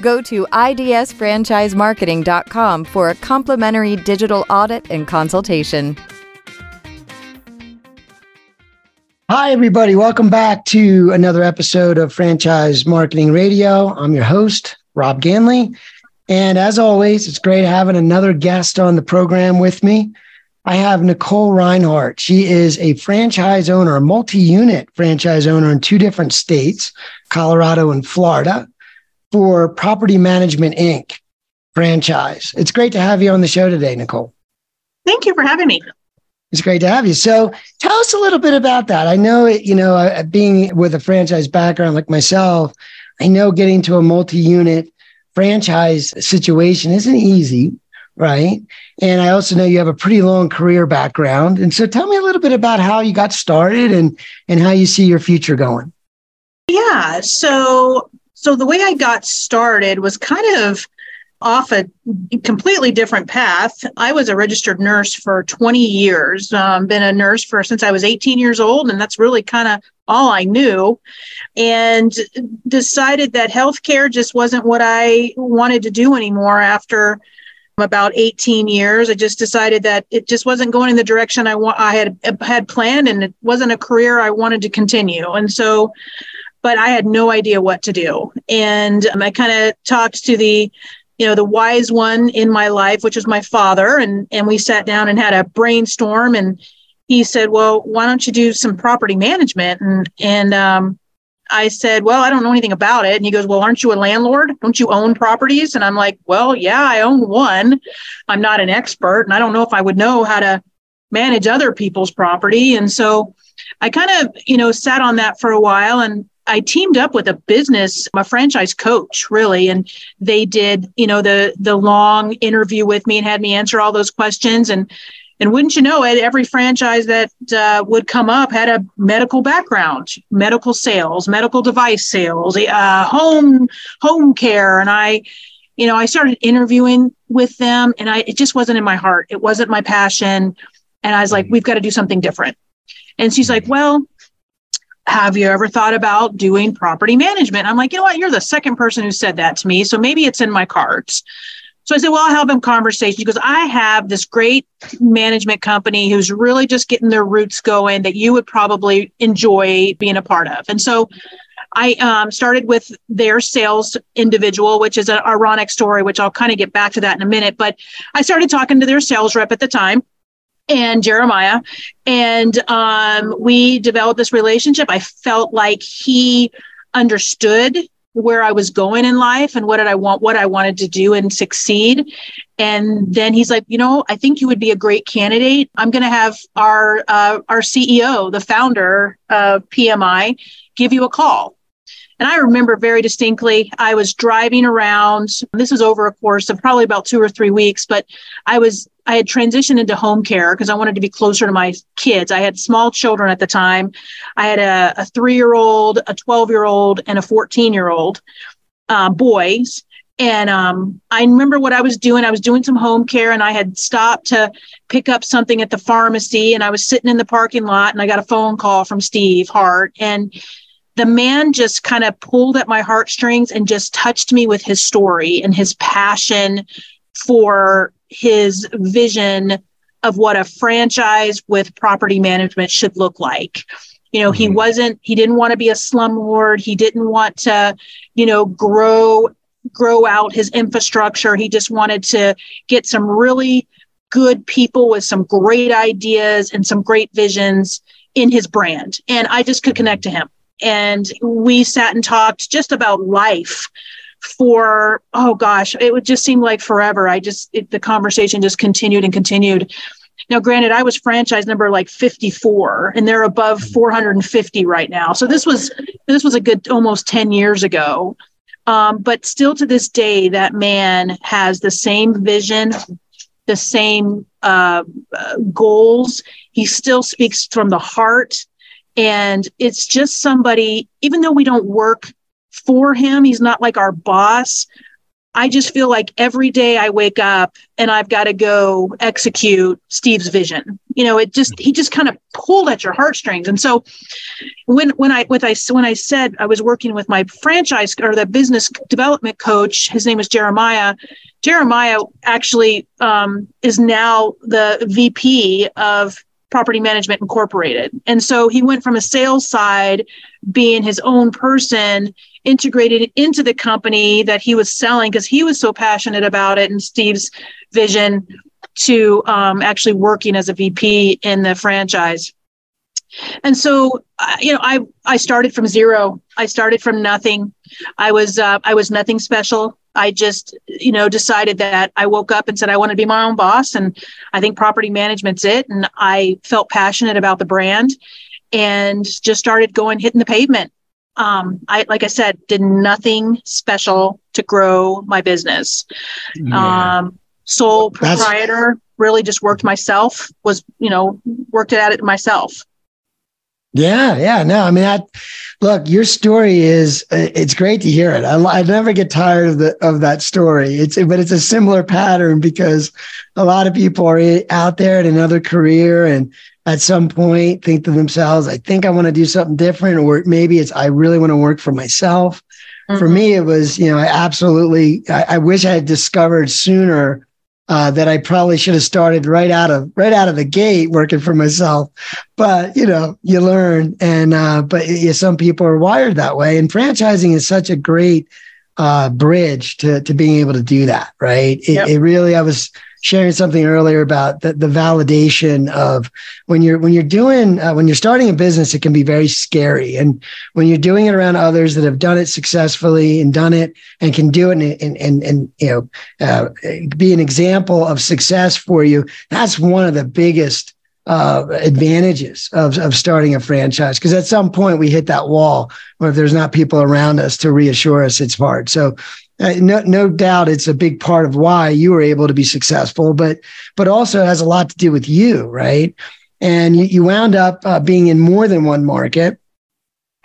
Go to idsfranchisemarketing.com for a complimentary digital audit and consultation. Hi, everybody. Welcome back to another episode of Franchise Marketing Radio. I'm your host, Rob Ganley. And as always, it's great having another guest on the program with me. I have Nicole Reinhardt. She is a franchise owner, a multi unit franchise owner in two different states, Colorado and Florida, for Property Management Inc. franchise. It's great to have you on the show today, Nicole. Thank you for having me. It's great to have you. So tell us a little bit about that. I know, you know, being with a franchise background like myself, I know getting to a multi unit franchise situation isn't easy, right? And I also know you have a pretty long career background. And so tell me a little bit about how you got started and and how you see your future going. Yeah, so so the way I got started was kind of off a completely different path. I was a registered nurse for 20 years, um, been a nurse for since I was 18 years old, and that's really kind of all I knew. And decided that healthcare just wasn't what I wanted to do anymore after about 18 years. I just decided that it just wasn't going in the direction I want I had had planned and it wasn't a career I wanted to continue. And so but I had no idea what to do. And um, I kind of talked to the you know the wise one in my life which was my father and and we sat down and had a brainstorm and he said well why don't you do some property management? And and um, i said well i don't know anything about it. And he goes well aren't you a landlord? Don't you own properties? And i'm like well yeah i own one. I'm not an expert and i don't know if i would know how to manage other people's property. And so i kind of you know sat on that for a while and I teamed up with a business, a franchise coach, really, and they did, you know, the the long interview with me and had me answer all those questions. And and wouldn't you know it, every franchise that uh, would come up had a medical background, medical sales, medical device sales, uh, home home care, and I. You know, I started interviewing with them and I it just wasn't in my heart. It wasn't my passion. And I was like, we've got to do something different. And she's like, well, have you ever thought about doing property management? I'm like, you know what? You're the second person who said that to me. So maybe it's in my cards. So I said, well, I'll have a conversation because I have this great management company who's really just getting their roots going that you would probably enjoy being a part of. And so I um, started with their sales individual, which is an ironic story, which I'll kind of get back to that in a minute. But I started talking to their sales rep at the time and Jeremiah. And um, we developed this relationship. I felt like he understood where I was going in life and what did I want, what I wanted to do and succeed. And then he's like, you know, I think you would be a great candidate. I'm going to have our uh, our CEO, the founder of PMI, give you a call. And I remember very distinctly, I was driving around. This was over a course of probably about two or three weeks, but I was I had transitioned into home care because I wanted to be closer to my kids. I had small children at the time. I had a, a three year old, a 12 year old, and a 14 year old uh, boys. And um, I remember what I was doing. I was doing some home care and I had stopped to pick up something at the pharmacy. And I was sitting in the parking lot and I got a phone call from Steve Hart. And the man just kind of pulled at my heartstrings and just touched me with his story and his passion for his vision of what a franchise with property management should look like. You know, mm-hmm. he wasn't, he didn't want to be a slumlord. He didn't want to, you know, grow, grow out his infrastructure. He just wanted to get some really good people with some great ideas and some great visions in his brand. And I just could connect to him and we sat and talked just about life for oh gosh it would just seem like forever i just it, the conversation just continued and continued now granted i was franchise number like 54 and they're above 450 right now so this was this was a good almost 10 years ago Um, but still to this day, that man has the same vision, the same uh, goals. He still speaks from the heart. And it's just somebody, even though we don't work for him, he's not like our boss. I just feel like every day I wake up and I've got to go execute Steve's vision. You know, it just he just kind of pulled at your heartstrings. And so when when I with I when I said I was working with my franchise or the business development coach, his name is Jeremiah. Jeremiah actually um, is now the VP of Property Management Incorporated. And so he went from a sales side, being his own person, integrated into the company that he was selling because he was so passionate about it and Steve's vision to um, actually working as a VP in the franchise. And so, uh, you know, I I started from zero. I started from nothing. I was uh, I was nothing special. I just, you know, decided that I woke up and said I want to be my own boss, and I think property management's it. And I felt passionate about the brand, and just started going hitting the pavement. Um, I like I said, did nothing special to grow my business. Yeah. Um, sole proprietor, That's... really just worked myself. Was you know worked at it myself. Yeah, yeah, no, I mean, I look, your story is uh, it's great to hear it. I, I never get tired of the of that story. It's but it's a similar pattern because a lot of people are out there in another career and at some point think to themselves, I think I want to do something different, or maybe it's I really want to work for myself. Mm-hmm. For me, it was, you know, I absolutely I, I wish I had discovered sooner uh, that I probably should have started right out of right out of the gate working for myself. But you know, you learn, and uh, but yeah, some people are wired that way, and franchising is such a great uh, bridge to to being able to do that. Right? It, yep. it really, I was sharing something earlier about the, the validation of when you're when you're doing uh, when you're starting a business it can be very scary. And when you're doing it around others that have done it successfully and done it and can do it and and and, and you know uh, be an example of success for you that's one of the biggest uh, advantages of, of starting a franchise. Because at some point we hit that wall where if there's not people around us to reassure us it's hard. So uh, no, no doubt it's a big part of why you were able to be successful, but but also has a lot to do with you, right? And you, you wound up uh, being in more than one market.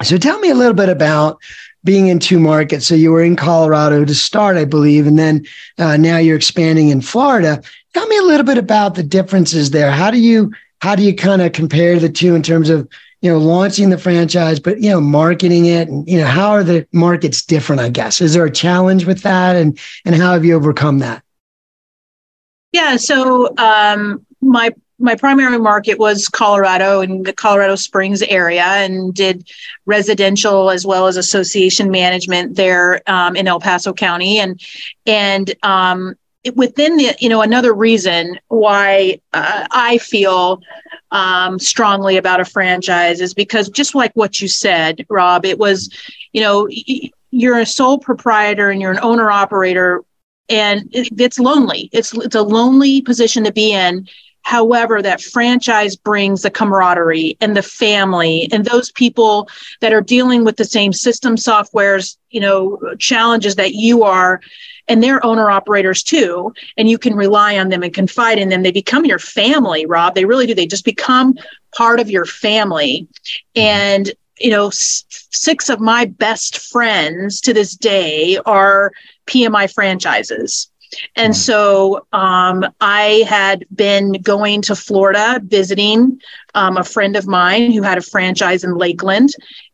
So tell me a little bit about being in two markets. So you were in Colorado to start, I believe, and then uh, now you're expanding in Florida. Tell me a little bit about the differences there. How do you how do you kind of compare the two in terms of you know, launching the franchise, but you know, marketing it, and you know, how are the markets different? I guess is there a challenge with that, and and how have you overcome that? Yeah, so um, my my primary market was Colorado and the Colorado Springs area, and did residential as well as association management there um, in El Paso County, and and um, within the you know another reason why uh, I feel um, strongly about a franchise is because just like what you said, Rob, it was, you know, you're a sole proprietor and you're an owner operator, and it's lonely. It's it's a lonely position to be in. However, that franchise brings the camaraderie and the family and those people that are dealing with the same system softwares, you know, challenges that you are and they're owner operators too and you can rely on them and confide in them they become your family rob they really do they just become part of your family and you know s- six of my best friends to this day are pmi franchises and so um, I had been going to Florida visiting um, a friend of mine who had a franchise in Lakeland.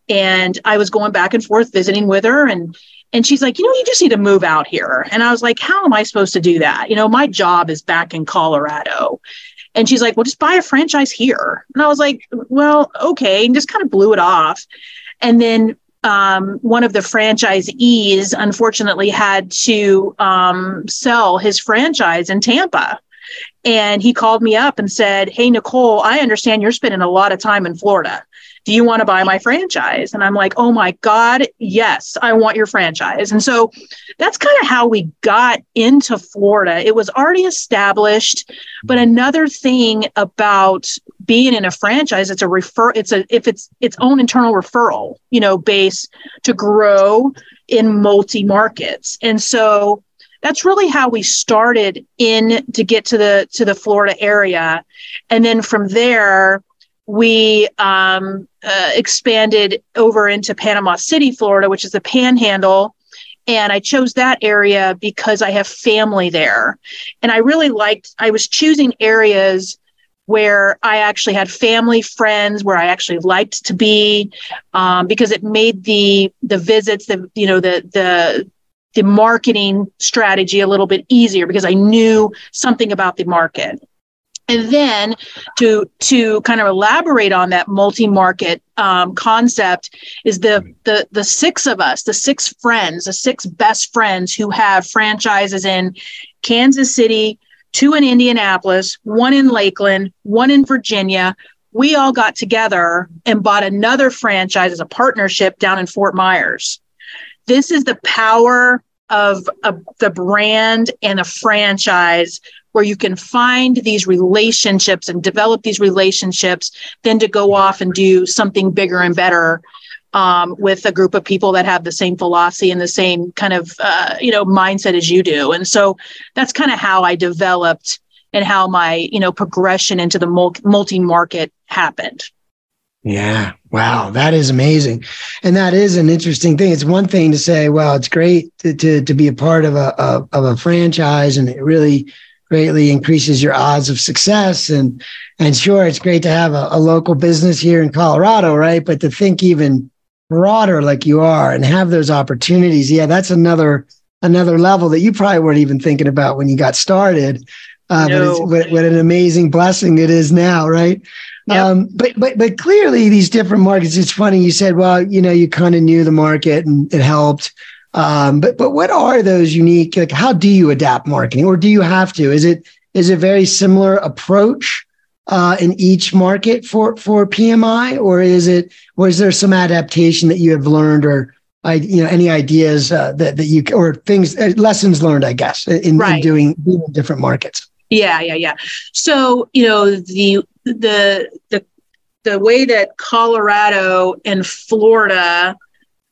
And I was going back and forth visiting with her. And and she's like, you know, you just need to move out here. And I was like, how am I supposed to do that? You know, my job is back in Colorado. And she's like, well, just buy a franchise here. And I was like, well, okay. And just kind of blew it off. And then um, one of the franchisees unfortunately had to um, sell his franchise in Tampa. And he called me up and said, Hey, Nicole, I understand you're spending a lot of time in Florida do you want to buy my franchise? And I'm like, oh my God, yes, I want your franchise. And so that's kind of how we got into Florida. It was already established. But mm-hmm. another thing about being in a franchise, it's a refer, it's a, if it's its own internal referral, you know, base to grow in multi markets. And so that's really how we started in to get to the to the Florida area, and then from there we um, uh, expanded over into Panama City, Florida, which is the Panhandle. And I chose that area because I have family there, and I really liked. I was choosing areas where I actually had family, friends, where I actually liked to be, um, because it made the the visits, the you know the the the marketing strategy a little bit easier because I knew something about the market. And then to to kind of elaborate on that multi-market um, concept is the the the six of us, the six friends, the six best friends who have franchises in Kansas City, two in Indianapolis, one in Lakeland, one in Virginia. We all got together and bought another franchise as a partnership down in Fort Myers this is the power of a, the brand and a franchise where you can find these relationships and develop these relationships then to go off and do something bigger and better um, with a group of people that have the same philosophy and the same kind of uh, you know mindset as you do and so that's kind of how i developed and how my you know progression into the multi market happened yeah. Wow. That is amazing. And that is an interesting thing. It's one thing to say, well, it's great to, to, to be a part of a, of, of a franchise and it really greatly increases your odds of success. And, and sure, it's great to have a, a local business here in Colorado, right? But to think even broader like you are and have those opportunities. Yeah. That's another, another level that you probably weren't even thinking about when you got started. Uh, no. but it's what, what an amazing blessing it is now, right? Yep. Um, but but but clearly these different markets. It's funny you said, well, you know, you kind of knew the market and it helped. Um, but but what are those unique? Like, how do you adapt marketing, or do you have to? Is it is it very similar approach uh, in each market for for PMI, or is it or is there some adaptation that you have learned, or I you know any ideas uh, that that you or things uh, lessons learned, I guess, in, right. in doing, doing different markets. Yeah, yeah, yeah. So you know the the the the way that Colorado and Florida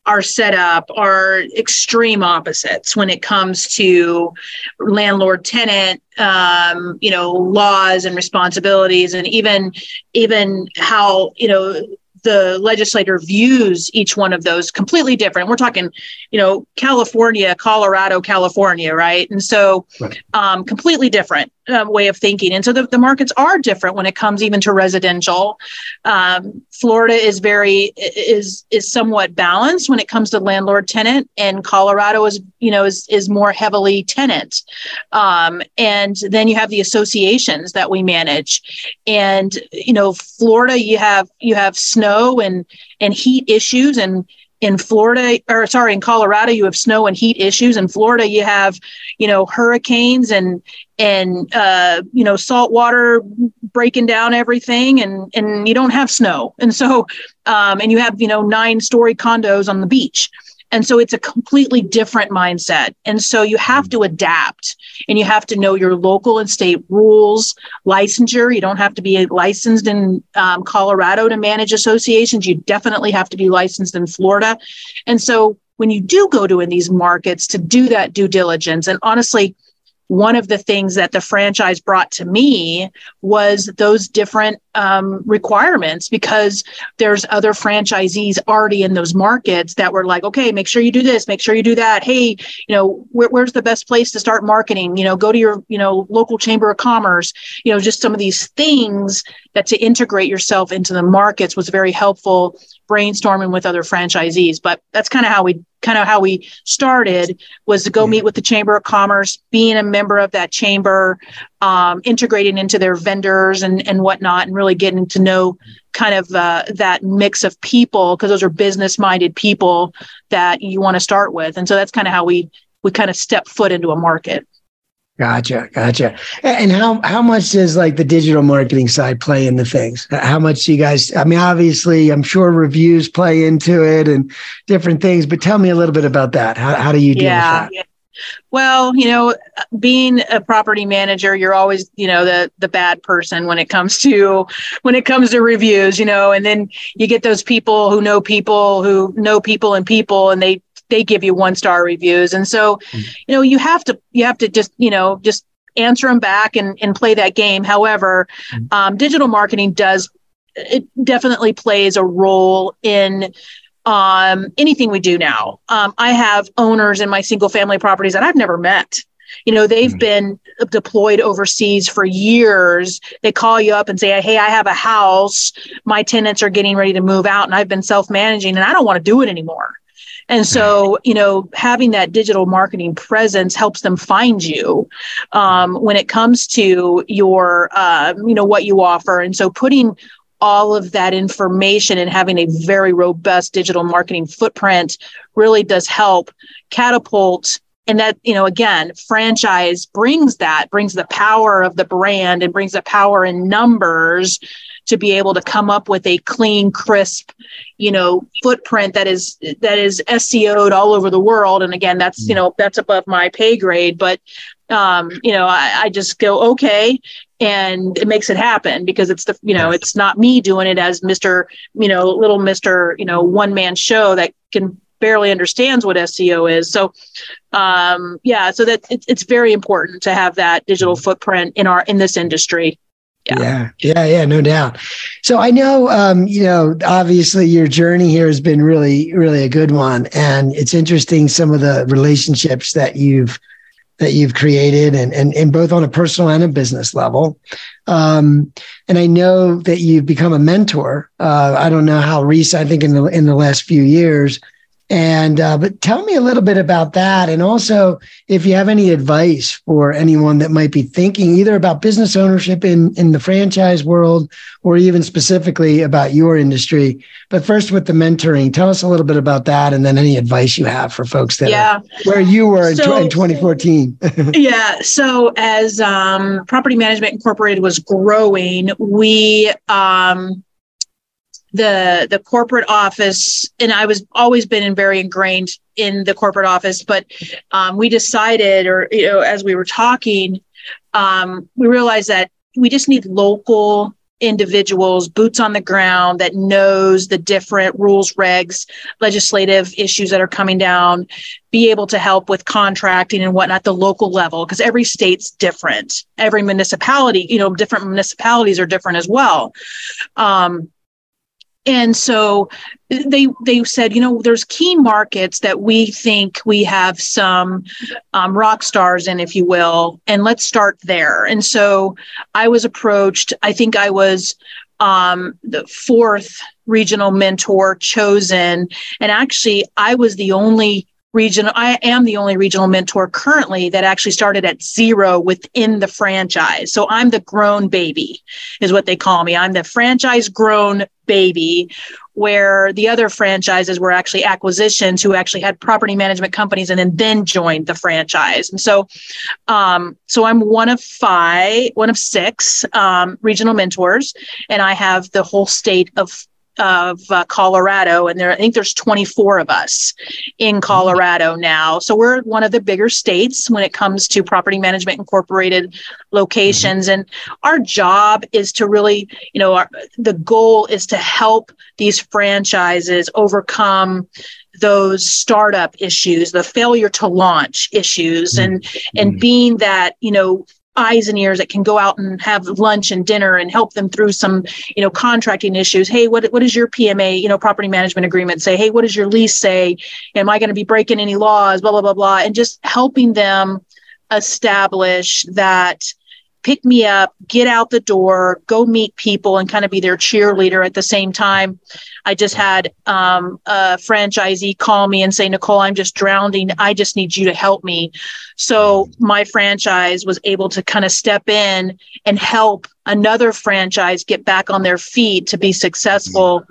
are set up are extreme opposites when it comes to landlord tenant um, you know laws and responsibilities and even even how you know the legislator views each one of those completely different. We're talking, you know, California, Colorado, California, right? And so, right. Um, completely different uh, way of thinking. And so the, the markets are different when it comes even to residential. Um, Florida is very is is somewhat balanced when it comes to landlord tenant, and Colorado is you know is is more heavily tenant. Um, and then you have the associations that we manage, and you know Florida you have you have snow and and heat issues and in Florida, or sorry, in Colorado, you have snow and heat issues. In Florida, you have, you know, hurricanes and and uh, you know salt water breaking down everything, and and you don't have snow, and so um, and you have you know nine story condos on the beach. And so it's a completely different mindset. And so you have to adapt and you have to know your local and state rules, licensure. You don't have to be licensed in um, Colorado to manage associations. You definitely have to be licensed in Florida. And so when you do go to in these markets to do that due diligence, and honestly, one of the things that the franchise brought to me was those different um, requirements because there's other franchisees already in those markets that were like okay make sure you do this make sure you do that. Hey you know where, where's the best place to start marketing? You know go to your you know local chamber of commerce. You know just some of these things that to integrate yourself into the markets was very helpful brainstorming with other franchisees. But that's kind of how we kind of how we started was to go meet with the chamber of commerce being a member of that chamber um, integrating into their vendors and, and whatnot and really getting to know kind of uh, that mix of people because those are business minded people that you want to start with and so that's kind of how we we kind of step foot into a market Gotcha, gotcha. And how how much does like the digital marketing side play into things? How much do you guys? I mean, obviously, I'm sure reviews play into it and different things. But tell me a little bit about that. How how do you deal yeah. with that? Well, you know, being a property manager, you're always, you know, the the bad person when it comes to when it comes to reviews, you know, and then you get those people who know people who know people and people and they they give you one star reviews. And so, mm-hmm. you know, you have to you have to just, you know, just answer them back and, and play that game. However, mm-hmm. um, digital marketing does it definitely plays a role in um, anything we do now. Um, I have owners in my single family properties that I've never met. You know, they've mm-hmm. been deployed overseas for years. They call you up and say, Hey, I have a house. My tenants are getting ready to move out and I've been self managing and I don't want to do it anymore. And so, you know, having that digital marketing presence helps them find you um, when it comes to your, uh, you know, what you offer. And so, putting all of that information and having a very robust digital marketing footprint really does help catapult and that you know again franchise brings that brings the power of the brand and brings the power in numbers to be able to come up with a clean crisp you know footprint that is that is seo'd all over the world and again that's you mm. know that's above my pay grade but um, you know I, I just go okay and it makes it happen because it's the you know it's not me doing it as mr you know little mr you know one man show that can barely understands what SEO is. So, um, yeah, so that it's, it's very important to have that digital mm-hmm. footprint in our in this industry. Yeah. yeah, yeah, yeah, no doubt. So I know, um, you know, obviously your journey here has been really, really a good one, and it's interesting some of the relationships that you've that you've created, and and and both on a personal and a business level. Um, and I know that you've become a mentor. Uh, I don't know how recent. I think in the in the last few years and uh, but tell me a little bit about that, and also if you have any advice for anyone that might be thinking either about business ownership in in the franchise world, or even specifically about your industry. But first, with the mentoring, tell us a little bit about that, and then any advice you have for folks that yeah. where you were so, in, in 2014. yeah. So as um, Property Management Incorporated was growing, we um, the the corporate office and i was always been in very ingrained in the corporate office but um, we decided or you know as we were talking um, we realized that we just need local individuals boots on the ground that knows the different rules regs legislative issues that are coming down be able to help with contracting and whatnot the local level because every state's different. Every municipality you know different municipalities are different as well. Um, and so they they said you know there's key markets that we think we have some um, rock stars in if you will and let's start there. And so i was approached i think i was um, the fourth regional mentor chosen. And actually i was the only regional i am the only regional mentor currently that actually started at zero within the franchise. So i'm the grown baby is what they call me. I'm the franchise grown baby where the other franchises were actually acquisitions who actually had property management companies and then then joined the franchise. And so um, so i'm one of five one of six um, regional mentors and i have the whole state of of uh, Colorado, and there I think there's 24 of us in mm-hmm. Colorado now. So we're one of the bigger states when it comes to property management incorporated locations, mm-hmm. and our job is to really, you know, our, the goal is to help these franchises overcome those startup issues the failure to launch issues and mm-hmm. and being that you know eyes and ears that can go out and have lunch and dinner and help them through some you know contracting issues. Hey what, what does your pma you know property management agreement say? Hey what does your lease say? Am i going to be breaking any laws? Blah blah blah blah. And just helping them establish that pick me up, get out the door, go meet people, and kind of be their cheerleader at the same time. I just had um, a franchisee call me and say, Nicole, I'm just drowning. I just need you to help me. So my franchise was able to kind of step in and help another franchise get back on their feet to be successful.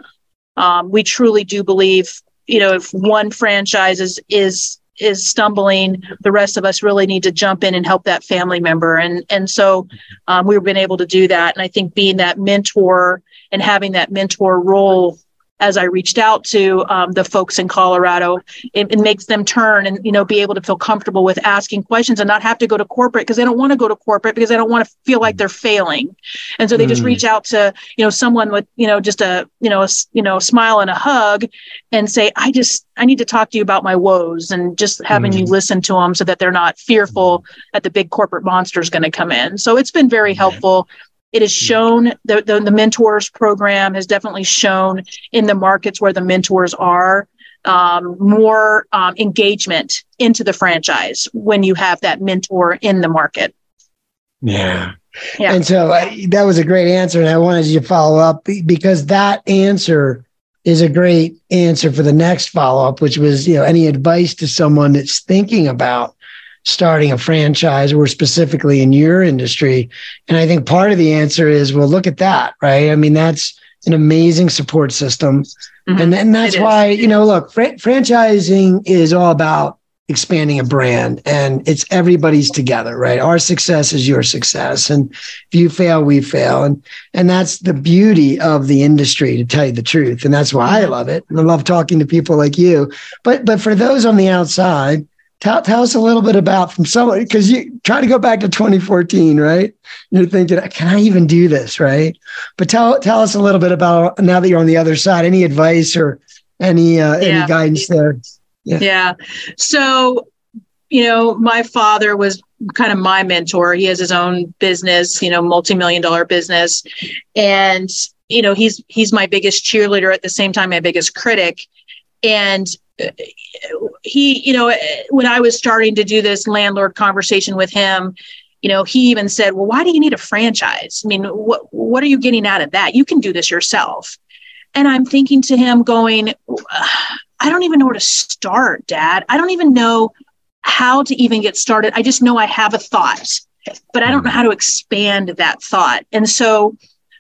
Um, we truly do believe, you know, if one franchise is, is is stumbling, the rest of us really need to jump in and help that family member. And and so um, we've been able to do that. And I think being that mentor and having that mentor role as I reached out to um, the folks in Colorado, it, it, makes them turn and you know be able to feel comfortable with asking questions and not have to go to corporate because they don't want to go to corporate because they don't want to feel like they're failing, and so they mm. just reach out to you know someone with you know just a you know a, you know smile and a hug, and say I just I need to talk to you about my woes and just having mm. you listen to them so that they're not fearful that the big corporate monster is going to come in. So it's been very helpful. It has shown the, the, the mentors program has definitely shown in the markets where the mentors are um, more um, engagement into the franchise when you have that mentor in the market. Yeah. Yeah. And so uh, that was a great answer. And I wanted you to follow up because that answer is a great answer for the next follow up, which was, you know, any advice to someone that's thinking about starting a franchise or specifically in your industry? And I think part of the answer is, well, look at that, right? I mean, that's an amazing support system. Mm-hmm. And then that's why, you know, look, fr- franchising is all about expanding a brand and it's everybody's together right our success is your success and if you fail we fail and and that's the beauty of the industry to tell you the truth and that's why i mm-hmm. love it and i love talking to people like you but but for those on the outside Tell, tell us a little bit about from someone because you try to go back to 2014, right? You're thinking, can I even do this, right? But tell tell us a little bit about now that you're on the other side. Any advice or any uh, yeah. any guidance there? Yeah. yeah. So, you know, my father was kind of my mentor. He has his own business, you know, multi-million dollar business, and you know, he's he's my biggest cheerleader at the same time, my biggest critic. And he, you know, when I was starting to do this landlord conversation with him, you know, he even said, "Well, why do you need a franchise? I mean, what what are you getting out of that? You can do this yourself." And I'm thinking to him, going, "I don't even know where to start, Dad. I don't even know how to even get started. I just know I have a thought, but I don't know hmm. how to expand that thought." And so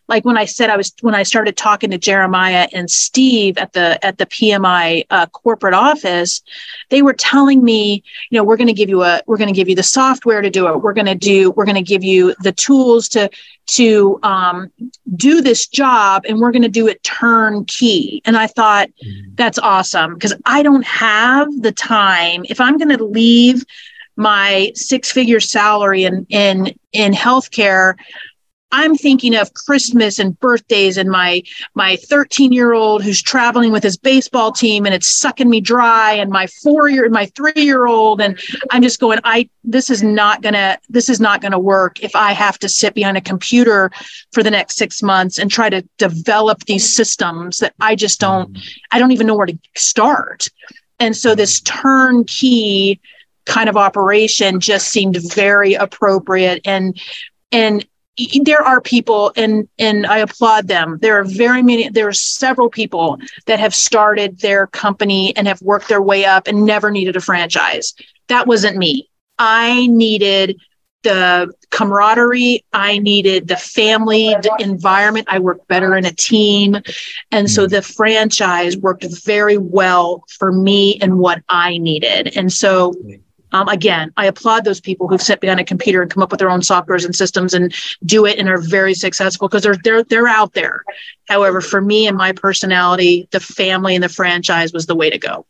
like when I said I was when I started talking to Jeremiah and Steve at the at the PMI uh, corporate office, they were telling me, you know, we're going to give you a we're going to give you the software to do it. We're going to do we're going to give you the tools to to um, do this job, and we're going to do it turnkey. And I thought mm-hmm. that's awesome because I don't have the time if I'm going to leave my six figure salary in in in healthcare I'm thinking of Christmas and birthdays and my my 13 year old who's traveling with his baseball team and it's sucking me dry and my four year my three year old and I'm just going I this is not gonna this is not gonna work if I have to sit behind a computer for the next six months and try to develop these systems that I just don't mm-hmm. I don't even know where to start. And so this mm-hmm. turnkey kind of operation just seemed very appropriate and and there are people and and I applaud them. There are very many there are several people that have started their company and have worked their way up and never needed a franchise. That wasn't me. I needed the camaraderie. I needed the family the environment. I worked better in a team. And so hmm. the franchise worked very well for me and what I needed. And so hmm. Um, again, I applaud those people who've sat behind a computer and come up with their own softwares and systems and do it and are very successful because they're they're they're out there. However, for me and my personality, the family and the franchise was the way to go.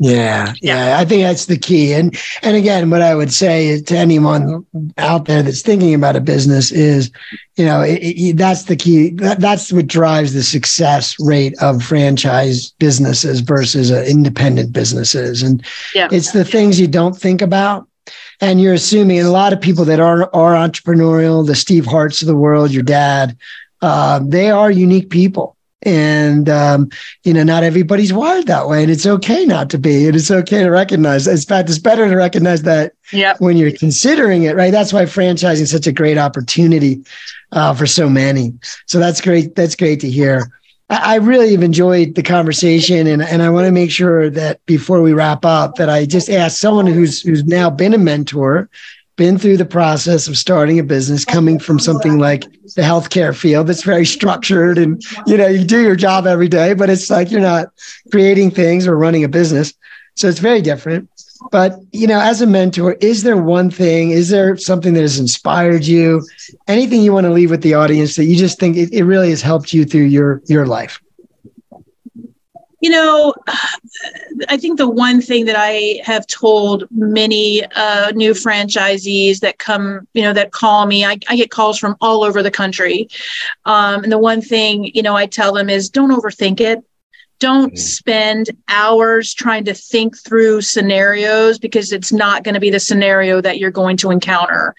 Yeah, yeah, I think that's the key. And and again, what I would say to anyone out there that's thinking about a business is, you know, it, it, that's the key. That, that's what drives the success rate of franchise businesses versus uh, independent businesses. And yeah. it's the things you don't think about. And you're assuming and a lot of people that are are entrepreneurial, the Steve Harts of the world, your dad, uh, they are unique people and um, you know not everybody's wired that way and it's okay not to be and it's okay to recognize in fact it's better to recognize that yep. when you're considering it right? That's why franchising is such a great opportunity uh, for so many. So that's great that's great to hear. I, I really have enjoyed the conversation and, and I want to make sure that before we wrap up that I just ask someone who's who's now been a mentor been through the process of starting a business coming from something like the healthcare field that's very structured and you know you do your job every day but it's like you're not creating things or running a business so it's very different But, you know, as a mentor, is there one thing, is there something that has inspired you? Anything you want to leave with the audience that you just think it, it really has helped you through your your life? You know, I think the one thing that I have told many uh, new franchisees that come, you know, that call me, I, I get calls from all over the country. Um, and the one thing, you know, I tell them is don't overthink it. Don't mm. spend hours trying to think through scenarios because it's not going to be the scenario that you're going to encounter.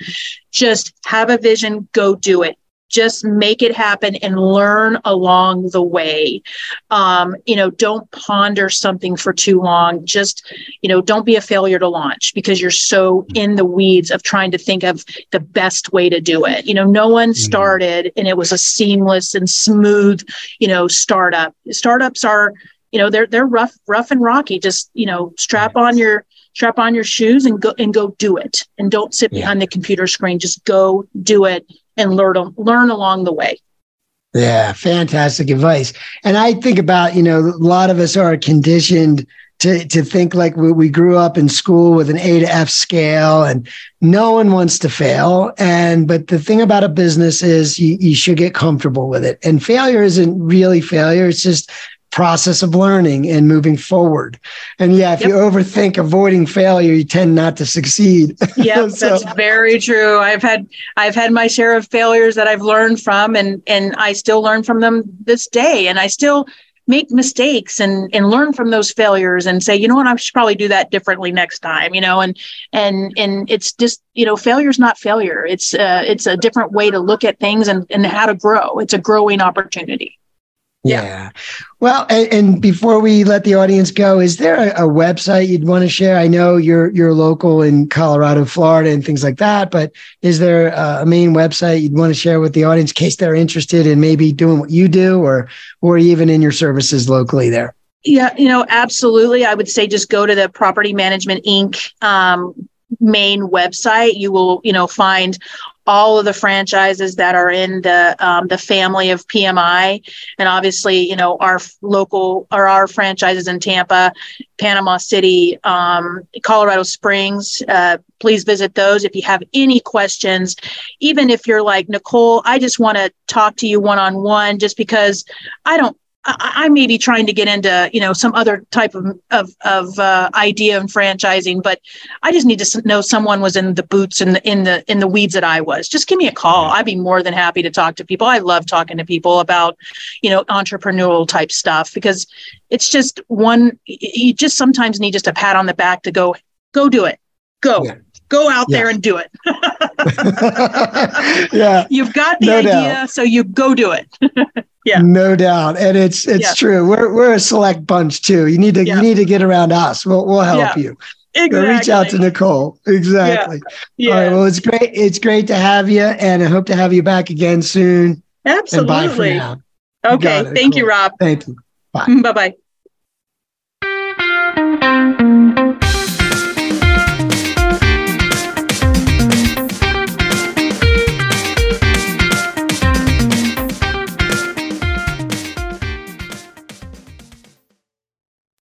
Just have a vision, go do it just make it happen and learn along the way. Um, you know don't ponder something for too long. Just you know don't be a failure to launch because you're so in the weeds of trying to think of the best way to do it. You know no one mm-hmm. started and it was a seamless and smooth you know startup. Startups are you know they're they're rough rough and rocky. Just you know strap on your strap on your shoes and go and go do it and don't sit yeah. behind the computer screen just go do it and learn learn along the way. Yeah, fantastic advice. And I think about, you know, a lot of us are conditioned to to think like we, we grew up in school with an A to F scale and no one wants to fail. And but the thing about a business is you, you should get comfortable with it. And failure isn't really failure. It's just process of learning and moving forward. And yeah, if yep. you overthink avoiding failure, you tend not to succeed. Yeah, so. that's very true. I've had I've had my share of failures that I've learned from and and I still learn from them this day and I still make mistakes and and learn from those failures and say you know what i should probably do that differently next time you know and and and it's just you know failure's not failure it's uh, it's a different way to look at things and and how to grow it's a growing opportunity yeah. yeah. Well, and, and, before we let the audience go, is there a, a, website you'd want to share? I know you're you're local in Colorado, Florida, and things like that, but is there a, a main website you'd want to share with the audience in case they're interested in maybe doing what you do, or or even in your services locally there? Yeah, you know, absolutely. I would say just go to the Property Management Inc. Um, main website you will you know find all of the franchises that are in the um, the family of PMI, and obviously, you know, our local or our franchises in Tampa, Panama City, um, Colorado Springs. Uh, please visit those if you have any questions. Even if you're like Nicole, I just want to talk to you one on one, just because I don't I, I may be trying to get into you know some other type of of, of uh, idea and franchising, but I just need to know someone was in the boots and in, in the in the weeds that I was. Just give me a call. I'd be more than happy to talk to people. I love talking to people about you know entrepreneurial type stuff because it's just one. You just sometimes need just a pat on the back to go go do it. Go. Yeah go out yeah. there and do it. yeah. You've got the no idea, doubt. so you go do it. Yeah. No doubt. And it's it's yeah. true. We're we're a select bunch too. You need to yeah. you need to get around us. We'll we'll help you. Exactly. So reach out to Nicole. Exactly. Yeah. All right. Well, it's great. It's great to have you and I hope to have you back again soon. Absolutely. Okay. Thank you, Rob. Thank you. Bye. Bye bye.